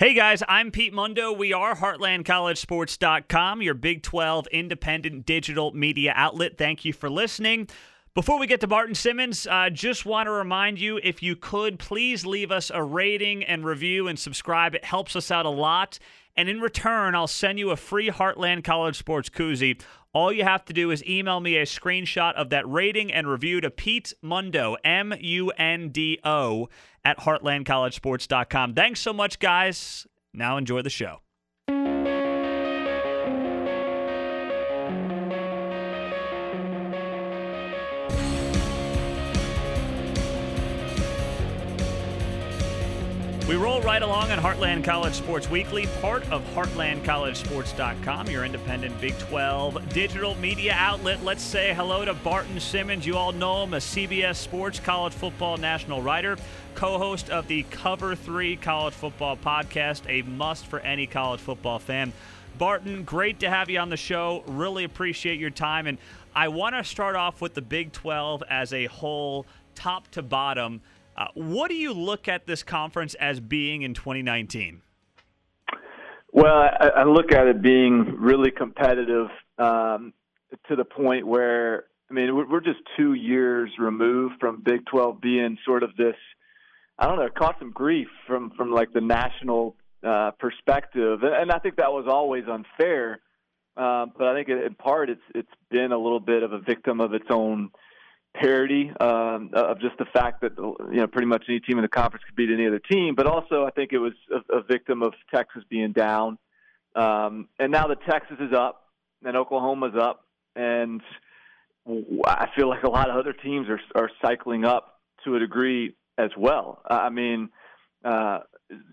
Hey guys, I'm Pete Mundo. We are HeartlandCollegeSports.com, your Big 12 independent digital media outlet. Thank you for listening. Before we get to Barton Simmons, uh, just want to remind you if you could, please leave us a rating and review and subscribe. It helps us out a lot. And in return, I'll send you a free Heartland College Sports koozie. All you have to do is email me a screenshot of that rating and review to Pete Mundo, M U N D O, at heartlandcollegesports.com. Thanks so much, guys. Now enjoy the show. We roll right along on Heartland College Sports Weekly, part of HeartlandCollegeSports.com, your independent Big 12 digital media outlet. Let's say hello to Barton Simmons. You all know him, a CBS Sports college football national writer, co host of the Cover 3 College Football Podcast, a must for any college football fan. Barton, great to have you on the show. Really appreciate your time. And I want to start off with the Big 12 as a whole, top to bottom. Uh, what do you look at this conference as being in 2019? Well, I, I look at it being really competitive um, to the point where, I mean, we're, just two years removed from Big 12 being sort of this. I don't know, caught some grief from from like the national uh, perspective, and I think that was always unfair. Uh, but I think in part it's it's been a little bit of a victim of its own parity um, of just the fact that you know pretty much any team in the conference could beat any other team, but also I think it was a, a victim of Texas being down, um, and now that Texas is up and Oklahoma's up, and I feel like a lot of other teams are are cycling up to a degree as well. I mean. Uh,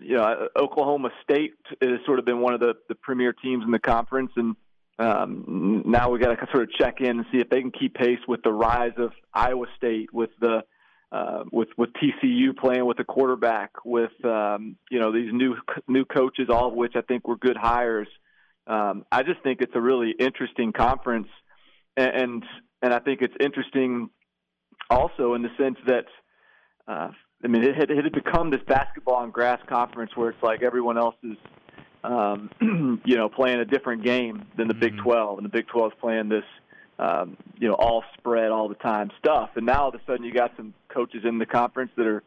you know, Oklahoma State has sort of been one of the, the premier teams in the conference, and um, now we got to sort of check in and see if they can keep pace with the rise of Iowa State, with the uh, with with TCU playing with the quarterback, with um, you know these new new coaches, all of which I think were good hires. Um, I just think it's a really interesting conference, and and I think it's interesting also in the sense that uh, I mean it had, it had become this basketball and grass conference where it's like everyone else is um, you know, playing a different game than the mm-hmm. Big 12, and the Big 12 is playing this, um, you know, all spread all the time stuff. And now all of a sudden, you got some coaches in the conference that are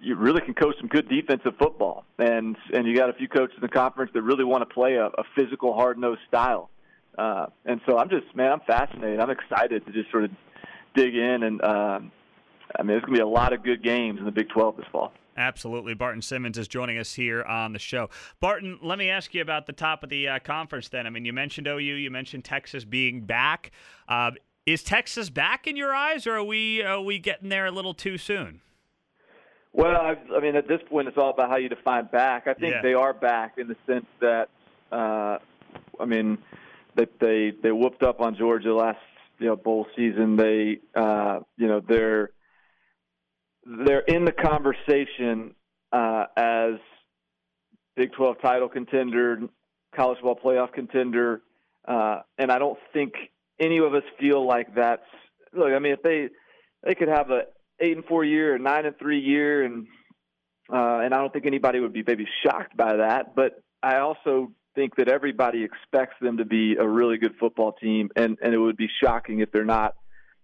you really can coach some good defensive football, and and you got a few coaches in the conference that really want to play a, a physical, hard nosed style. Uh, and so I'm just man, I'm fascinated. I'm excited to just sort of dig in, and um, I mean, there's going to be a lot of good games in the Big 12 this fall. Absolutely. Barton Simmons is joining us here on the show. Barton, let me ask you about the top of the uh, conference then. I mean, you mentioned OU, you mentioned Texas being back. Uh, is Texas back in your eyes, or are we, are we getting there a little too soon? Well, I, I mean, at this point, it's all about how you define back. I think yeah. they are back in the sense that, uh, I mean, that they they whooped up on Georgia last you know bowl season. They uh, you know they're they're in the conversation uh, as Big 12 title contender, college ball playoff contender, uh, and I don't think any of us feel like that's. Look, I mean, if they they could have a eight and four year, nine and three year, and uh, and I don't think anybody would be maybe shocked by that. But I also think that everybody expects them to be a really good football team, and and it would be shocking if they're not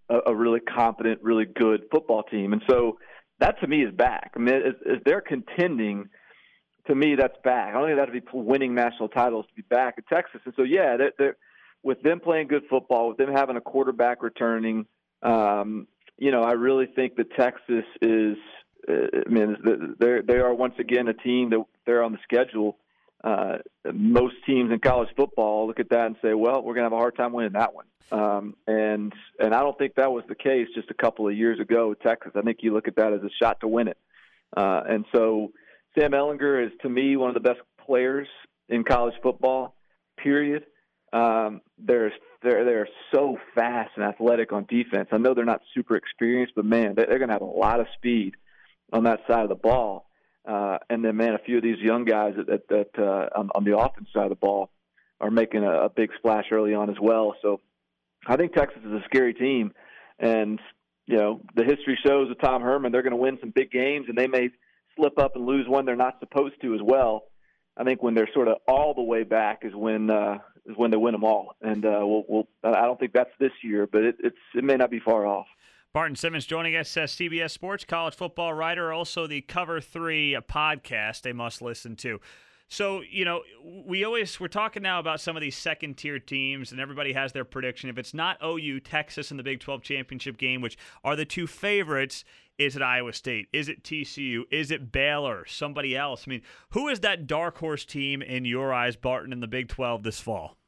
a, a really competent, really good football team. And so that to me is back. I mean, if, they're contending, to me that's back. I don't think that'd be winning national titles to be back in Texas. And so yeah, they're, they're with them playing good football, with them having a quarterback returning. Um, you know, I really think that Texas is. Uh, I mean, they they are once again a team that they're on the schedule. Uh, most teams in college football look at that and say, "Well, we're going to have a hard time winning that one." Um, and and I don't think that was the case just a couple of years ago with Texas. I think you look at that as a shot to win it. Uh, and so Sam Ehlinger is to me one of the best players in college football. Period. Um, they're they're they're so fast and athletic on defense. I know they're not super experienced, but man, they're going to have a lot of speed on that side of the ball. Uh, and then, man, a few of these young guys that, that, uh, on, on the offense side of the ball are making a, a big splash early on as well. So I think Texas is a scary team, and you know the history shows with Tom Herman they're going to win some big games, and they may slip up and lose one they're not supposed to as well. I think when they're sort of all the way back is when uh, is when they win them all. And uh, we'll, we'll, I don't think that's this year, but it, it's it may not be far off. Barton Simmons joining us as CBS Sports college football writer, also the Cover Three podcast. they must listen to. So, you know, we always we're talking now about some of these second tier teams and everybody has their prediction. If it's not OU, Texas in the Big 12 championship game, which are the two favorites, is it Iowa State? Is it TCU? Is it Baylor? Somebody else? I mean, who is that dark horse team in your eyes, Barton, in the Big 12 this fall?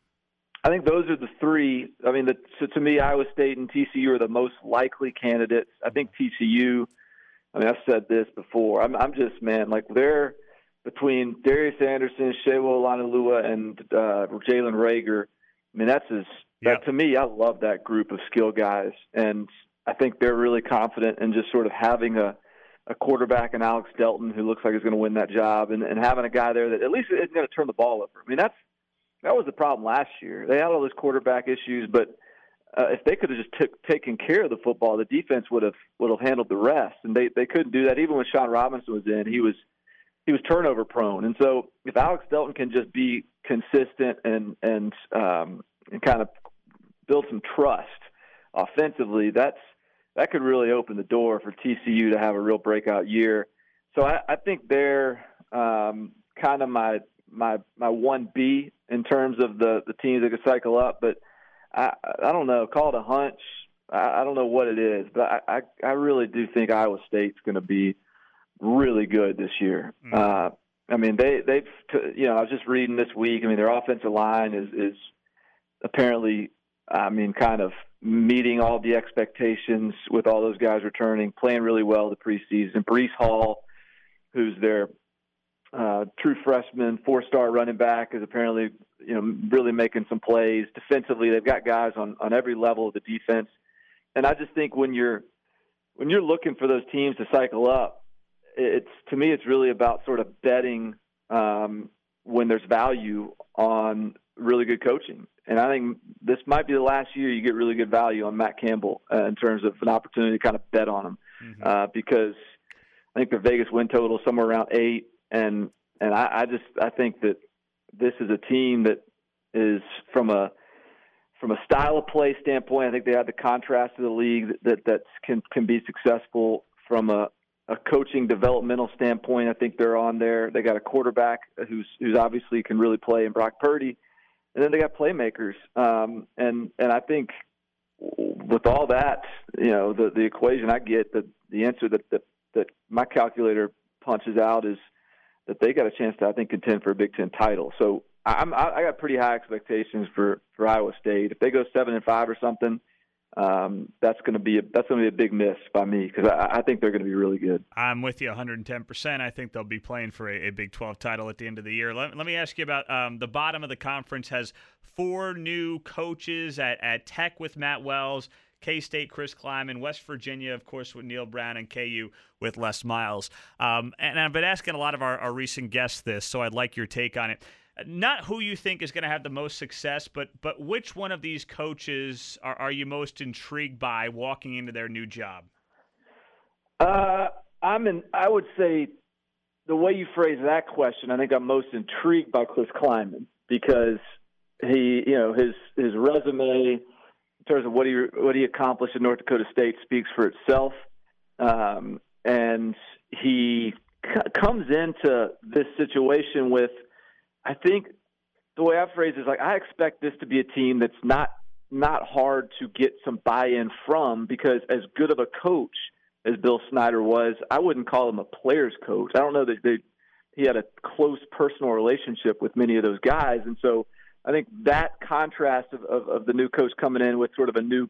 I think those are the three. I mean, the, so to me, Iowa State and TCU are the most likely candidates. I think TCU. I mean, I've said this before. I'm, I'm just man, like they're between Darius Anderson, Sewo Olonilua, and uh, Jalen Reagor. I mean, that's as yep. that to me. I love that group of skill guys, and I think they're really confident in just sort of having a a quarterback in Alex Delton who looks like he's going to win that job, and, and having a guy there that at least isn't going to turn the ball over. I mean, that's that was the problem last year. They had all those quarterback issues, but uh, if they could have just took, taken care of the football, the defense would have would have handled the rest, and they they couldn't do that. Even when Shawn Robinson was in, he was he was turnover prone, and so if Alex Delton can just be consistent and and um, and kind of build some trust offensively, that's that could really open the door for TCU to have a real breakout year. So I, I think they're um, kind of my my my one B in terms of the the teams that could cycle up, but I I don't know. Call it a hunch. I, I don't know what it is, but I I, I really do think Iowa State's going to be really good this year. Mm-hmm. Uh, I mean, they they've you know I was just reading this week. I mean, their offensive line is is apparently I mean kind of meeting all the expectations with all those guys returning, playing really well the preseason. Breece Hall, who's their uh, true freshman, four-star running back, is apparently you know really making some plays defensively. They've got guys on on every level of the defense, and I just think when you're when you're looking for those teams to cycle up, it's to me it's really about sort of betting um, when there's value on really good coaching. And I think this might be the last year you get really good value on Matt Campbell uh, in terms of an opportunity to kind of bet on him mm-hmm. uh, because I think the Vegas win total is somewhere around eight, and and I, I just I think that this is a team that is from a from a style of play standpoint. I think they have the contrast of the league that that, can can be successful from a a coaching developmental standpoint, I think they're on there. They got a quarterback who's who's obviously can really play in Brock Purdy, and then they got playmakers. Um, and and I think with all that, you know, the the equation I get, the the answer that that, that my calculator punches out is that they got a chance to I think contend for a Big Ten title. So I'm I, got pretty high expectations for for Iowa State. If they go seven and five or something um, that's going to be a, that's going to be a big miss by me because I, I, think they're going to be really good. I'm with you 110. percent I think they'll be playing for a, a, Big 12 title at the end of the year. Let, let me ask you about um, the bottom of the conference has four new coaches at, at Tech with Matt Wells. K State, Chris Klieman, West Virginia, of course, with Neal Brown, and KU with Les Miles. Um, and I've been asking a lot of our, our recent guests this, so I'd like your take on it not who you think is going to have the most success, but but which one of these coaches are, are you most intrigued by walking into their new job? Uh, I'm in. I would say the way you phrase that question, I think I'm most intrigued by Chris Klieman because he, you know, his his resume in terms of what he what he accomplished in North Dakota State speaks for itself, um, and he c- comes into this situation with I think the way I phrase it is like I expect this to be a team that's not not hard to get some buy-in from because as good of a coach as Bill Snyder was, I wouldn't call him a player's coach. I don't know that they, he had a close personal relationship with many of those guys, and so I think that contrast of, of, of the new coach coming in with sort of a new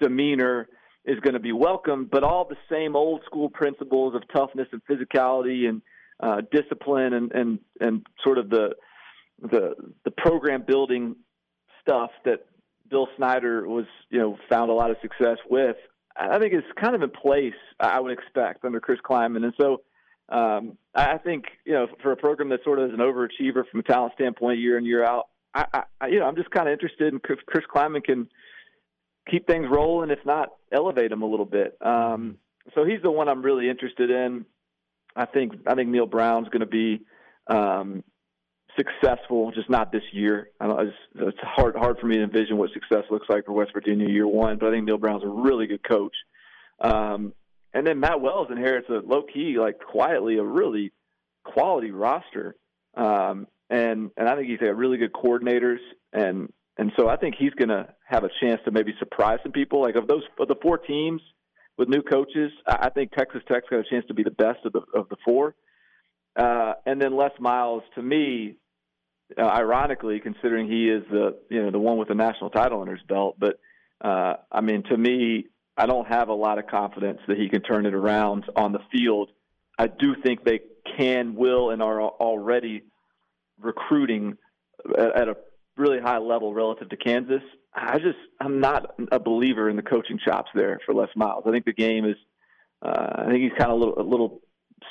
demeanor is going to be welcome, but all the same old school principles of toughness and physicality and uh, discipline and, and and sort of the the the program building stuff that Bill Snyder was you know found a lot of success with. I think it's kind of in place. I would expect under Chris Klieman, and so um, I think you know for a program that sort of is an overachiever from a talent standpoint year in year out. I, I you know I'm just kind of interested in Chris, Chris Klieman can keep things rolling, if not elevate them a little bit. Um, so he's the one I'm really interested in. I think I think Neal Brown's going to be um, successful, just not this year. I don't, it's, it's hard hard for me to envision what success looks like for West Virginia year one. But I think Neal Brown's a really good coach. Um, and then Matt Wells inherits a low key, like quietly, a really quality roster. Um, and and I think he's got really good coordinators, and and so I think he's going to have a chance to maybe surprise some people. Like of those of the four teams with new coaches, I think Texas Tech's got a chance to be the best of the of the four. Uh, and then Les Miles, to me, uh, ironically, considering he is the you know the one with the national title under his belt, but uh, I mean, to me, I don't have a lot of confidence that he can turn it around on the field. I do think they can, will, and are already recruiting at a really high level relative to Kansas. I just I'm not a believer in the coaching chops there for Les Miles. I think the game is. Uh, I think he's kind of a little, a little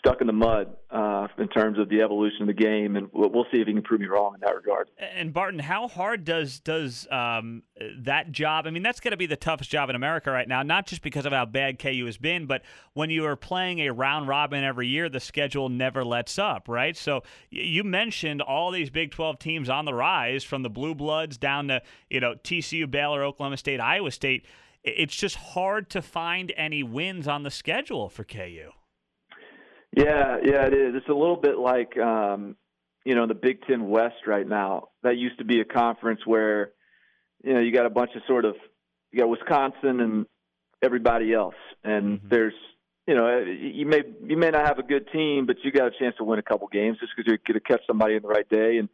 stuck in the mud uh, in terms of the evolution of the game, and we'll, see if he can prove me wrong in that regard. And Barton, how hard does does um, that job? I mean, that's going to be the toughest job in America right now. Not just because of how bad KU has been, but when you are playing a round robin every year, the schedule never lets up, right? So you mentioned all these Big Twelve teams on the rise, from the Blue Bloods down to you know TCU, Baylor, Oklahoma State, Iowa State. It's just hard to find any wins on the schedule for KU. Yeah, yeah, it is. It's a little bit like um, you know the Big Ten West right now. That used to be a conference where you know you got a bunch of sort of you got Wisconsin and everybody else, and mm-hmm. there's you know you may you may not have a good team, but you got a chance to win a couple games just because you're going to catch somebody in the right day and.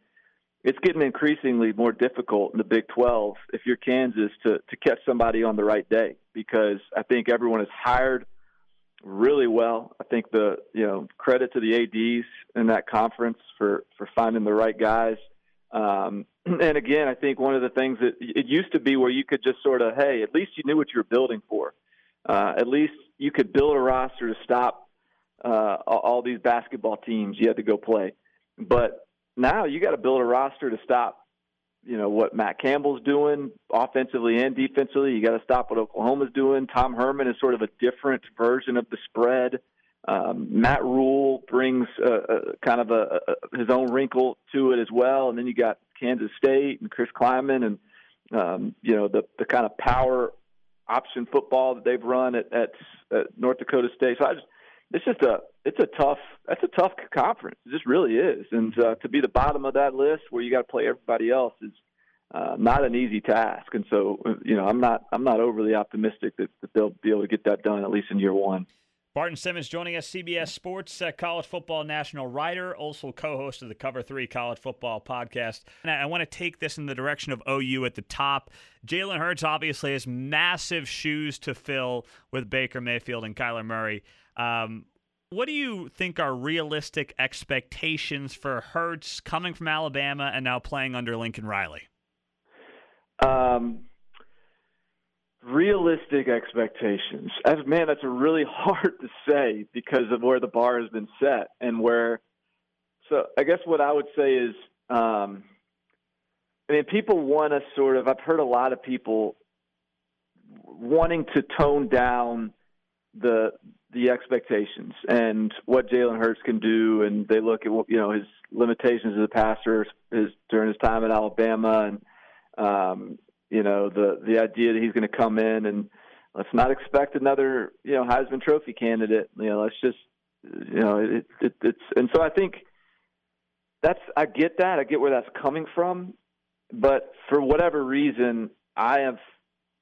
It's getting increasingly more difficult in the Big 12 if you're Kansas to to catch somebody on the right day because I think everyone is hired really well. I think the you know credit to the ads in that conference for for finding the right guys. Um, and again, I think one of the things that it used to be where you could just sort of, hey, at least you knew what you were building for. Uh, at least you could build a roster to stop uh, all these basketball teams you had to go play. But now you got to build a roster to stop you know what Matt Campbell's doing offensively and defensively. You got to stop what Oklahoma's doing. Tom Herman is sort of a different version of the spread. Um, Matt Rhule brings a, a, kind of a, a, his own wrinkle to it as well, and then you got Kansas State and Chris Klieman, and um, you know the the kind of power option football that they've run at, at, at North Dakota State. So I just it's just a it's a tough that's a tough conference. It just really is, and uh, to be the bottom of that list where you got to play everybody else is uh, not an easy task. And so, you know, I'm not I'm not overly optimistic that, that they'll be able to get that done at least in year one. Barton Simmons joining us, CBS Sports uh, college football national writer, also co-host of the Cover Three College Football Podcast. And I, I want to take this in the direction of OU at the top. Jalen Hurts obviously has massive shoes to fill with Baker Mayfield and Kyler Murray. Um, what do you think are realistic expectations for Hurts coming from Alabama and now playing under Lincoln Riley? Um, realistic expectations. As man, that's really hard to say because of where the bar has been set and where. So I guess what I would say is, um, I mean, people want to sort of. I've heard a lot of people wanting to tone down the the expectations and what Jalen Hurts can do, and they look at you know his limitations as a passer is during his time at Alabama, and um, you know the the idea that he's going to come in and let's not expect another you know Heisman Trophy candidate. You know, let's just you know it, it, it's and so I think that's I get that I get where that's coming from, but for whatever reason I have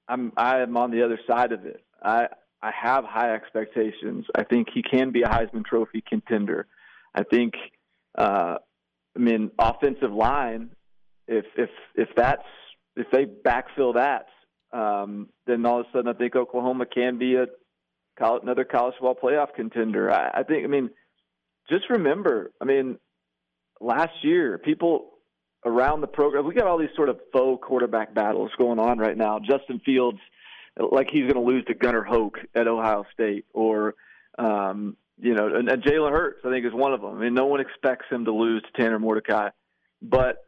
I'm I am on the other side of it. I I have high expectations. I think he can be a Heisman Trophy contender. I think, uh, I mean, offensive line. If if if that's if they backfill that, um, then all of a sudden I think Oklahoma can be a college, another college football playoff contender. I, I think. I mean, just remember. I mean, last year people around the program. We got all these sort of faux quarterback battles going on right now. Justin Fields like he's going to lose to Gunnar Hoak at Ohio State, or um, you know, and, and Jalen Hurts, I think, is one of them. I mean, no one expects him to lose to Tanner Mordecai, but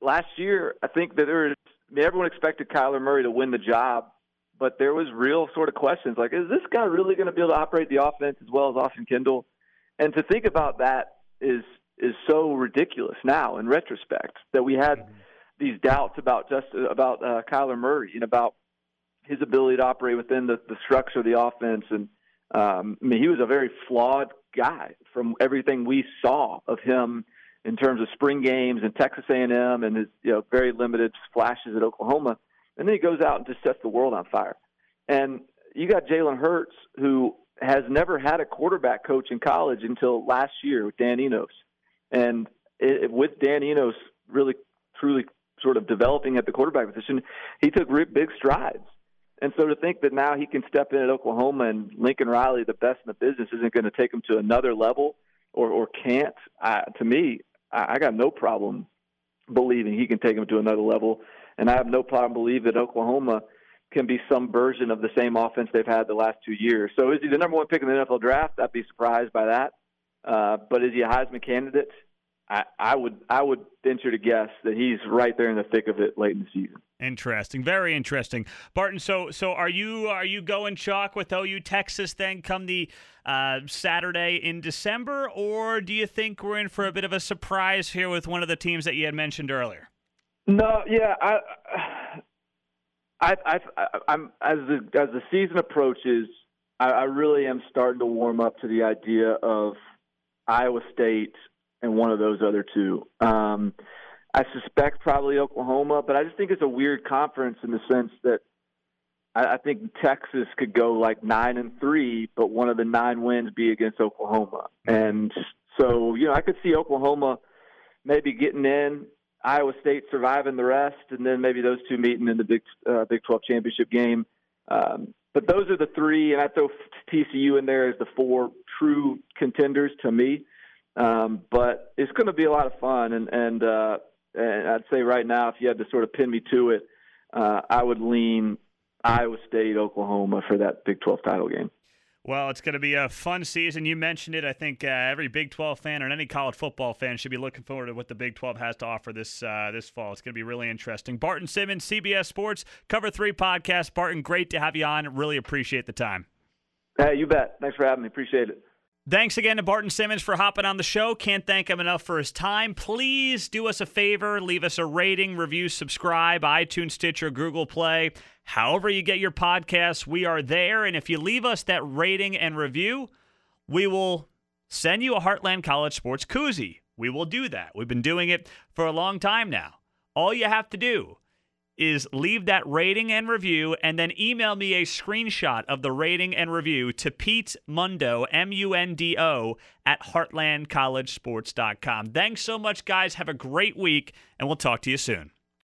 last year, I think that there was. I mean, everyone expected Kyler Murray to win the job, but there was real sort of questions like, is this guy really going to be able to operate the offense as well as Austin Kendall? And to think about that is is so ridiculous now in retrospect that we had mm-hmm. these doubts about just about uh, Kyler Murray and about his ability to operate within the, the structure of the offense. And um, I mean, he was a very flawed guy from everything we saw of him in terms of spring games and Texas A&M and his you know very limited flashes at Oklahoma. And then he goes out and just sets the world on fire. And you got Jalen Hurts, who has never had a quarterback coach in college until last year with Dan Enos. And it, with Dan Enos really, truly sort of developing at the quarterback position, he took big strides. And so to think that now he can step in at Oklahoma and Lincoln Riley, the best in the business, isn't going to take him to another level or, or can't, uh, to me, I, I got no problem believing he can take him to another level. And I have no problem believing that Oklahoma – can be some version of the same offense they've had the last two years. So is he the number one pick in the NFL draft? I'd be surprised by that. Uh, but is he a Heisman candidate? I, I would I would venture to guess that he's right there in the thick of it late in the season. Interesting, very interesting, Barton. So so are you are you going chalk with OU Texas then come the uh, Saturday in December, or do you think we're in for a bit of a surprise here with one of the teams that you had mentioned earlier? No, yeah, I I, I, I'm as the as the season approaches, I, I really am starting to warm up to the idea of Iowa State and one of those other two. Um, I suspect probably Oklahoma, but I just think it's a weird conference in the sense that I, I think Texas could go like nine and three, but one of the nine wins be against Oklahoma, and so you know I could see Oklahoma maybe getting in Iowa State surviving the rest, and then maybe those two meeting in the Big uh, Big 12 championship game. Um, but those are the three, and I throw TCU in there as the four true contenders to me. Um, but it's going to be a lot of fun, and and, uh, and I'd say right now, if you had to sort of pin me to it, uh, I would lean Iowa State, Oklahoma for that Big 12 title game. Well, it's going to be a fun season. You mentioned it. I think uh, every Big 12 fan or any college football fan should be looking forward to what the Big 12 has to offer this uh, this fall. It's going to be really interesting. Barton Simmons, CBS Sports, Cover 3 podcast. Barton, great to have you on. Really appreciate the time. Hey, you bet. Thanks for having me. Appreciate it. Thanks again to Barton Simmons for hopping on the show. Can't thank him enough for his time. Please do us a favor, leave us a rating, review, subscribe, iTunes, Stitcher, Google Play. However, you get your podcasts, we are there. And if you leave us that rating and review, we will send you a Heartland College Sports koozie. We will do that. We've been doing it for a long time now. All you have to do is leave that rating and review and then email me a screenshot of the rating and review to Pete Mundo, M U N D O, at heartlandcollegesports.com. Thanks so much, guys. Have a great week, and we'll talk to you soon.